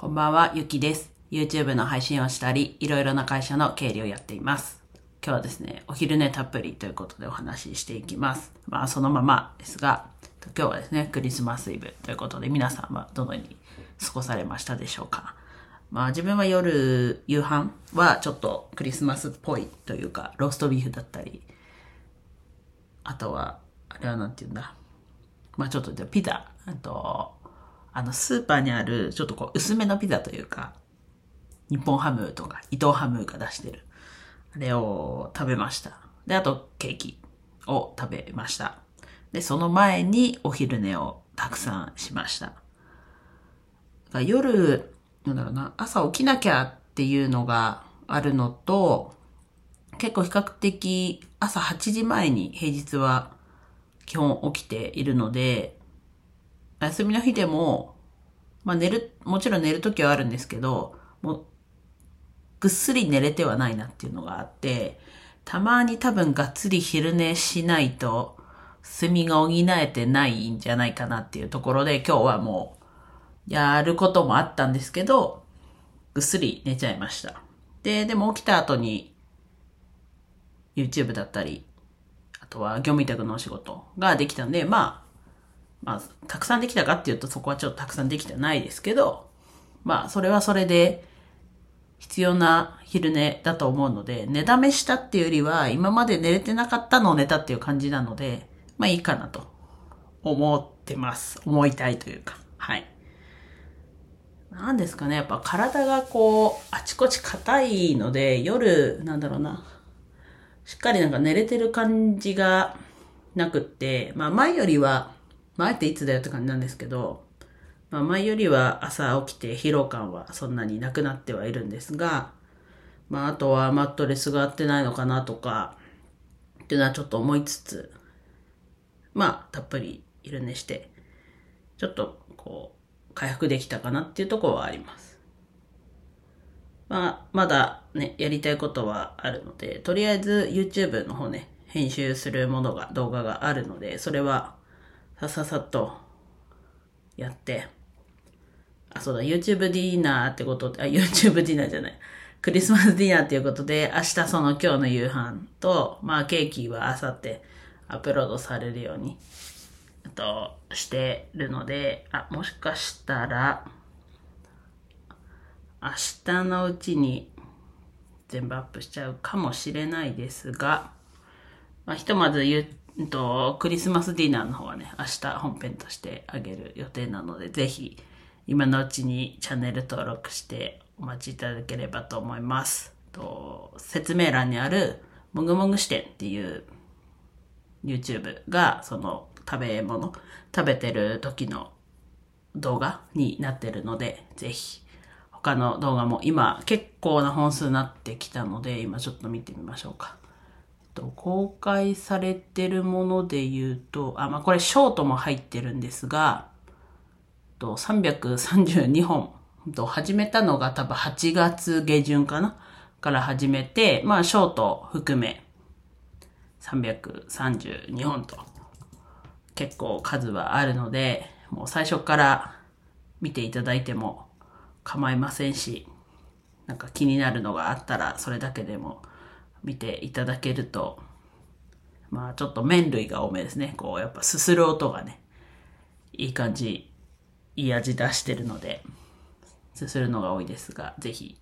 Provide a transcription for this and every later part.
こんばんは、ゆきです。YouTube の配信をしたり、いろいろな会社の経理をやっています。今日はですね、お昼寝たっぷりということでお話ししていきます。まあ、そのままですが、今日はですね、クリスマスイブということで、皆さんはどのように過ごされましたでしょうか。まあ、自分は夜、夕飯はちょっとクリスマスっぽいというか、ローストビーフだったり、あとは、あれはなんて言うんだ。まあちょっとじゃピザ、あと、あのスーパーにあるちょっとこう薄めのピザというか、日本ハムとか伊藤ハムが出してる。あれを食べました。で、あとケーキを食べました。で、その前にお昼寝をたくさんしました。夜、なんだろうな、朝起きなきゃっていうのがあるのと、結構比較的朝8時前に平日は基本起きているので、休みの日でも、まあ寝る、もちろん寝るときはあるんですけど、もう、ぐっすり寝れてはないなっていうのがあって、たまに多分がっつり昼寝しないと、睡が補えてないんじゃないかなっていうところで、今日はもう、やることもあったんですけど、ぐっすり寝ちゃいました。で、でも起きた後に、YouTube だったり、あとは業務委託のお仕事ができたんで、まあ、まあ、たくさんできたかっていうとそこはちょっとたくさんできてないですけど、まあ、それはそれで必要な昼寝だと思うので、寝だめしたっていうよりは、今まで寝れてなかったのを寝たっていう感じなので、まあいいかなと思ってます。思いたいというか、はい。なんですかね、やっぱ体がこう、あちこち硬いので、夜、なんだろうな、しっかりなんか寝れてる感じがなくって、まあ前よりは、前っていつだよって感じなんですけど、まあ前よりは朝起きて疲労感はそんなになくなってはいるんですが、まああとはマットレスが合ってないのかなとか、っていうのはちょっと思いつつ、まあたっぷり昼寝して、ちょっとこう、回復できたかなっていうところはあります。まあ、まだね、やりたいことはあるので、とりあえず YouTube の方ね、編集するものが、動画があるので、それはさささっとやって、あ、そうだ、YouTube ディナーってこと、あ、YouTube ディナーじゃない。クリスマスディナーっていうことで、明日その今日の夕飯と、まあケーキは明後日アップロードされるように、と、してるので、あ、もしかしたら、明日のうちに全部アップしちゃうかもしれないですが、まあ、ひとまず言うと、クリスマスディナーの方はね、明日本編としてあげる予定なので、ぜひ今のうちにチャンネル登録してお待ちいただければと思います。と説明欄にあるもぐもぐ視点っていう YouTube がその食べ物、食べてる時の動画になってるので、ぜひ他の動画も今結構な本数になってきたので、今ちょっと見てみましょうか。と公開されてるもので言うと、あ、まあ、これショートも入ってるんですが、と332本と始めたのが多分8月下旬かな？から始めて、まあショート含め332本と。結構数はあるので、もう最初から見ていただいても構いませんし、なんか気になるのがあったらそれだけでも見ていただけると、まあちょっと麺類が多めですね。こうやっぱすする音がね、いい感じ、いい味出してるので、すするのが多いですが、ぜひ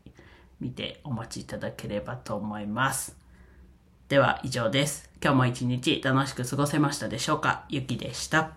見てお待ちいただければと思います。では以上です。今日も一日楽しく過ごせましたでしょうか？ゆきでした。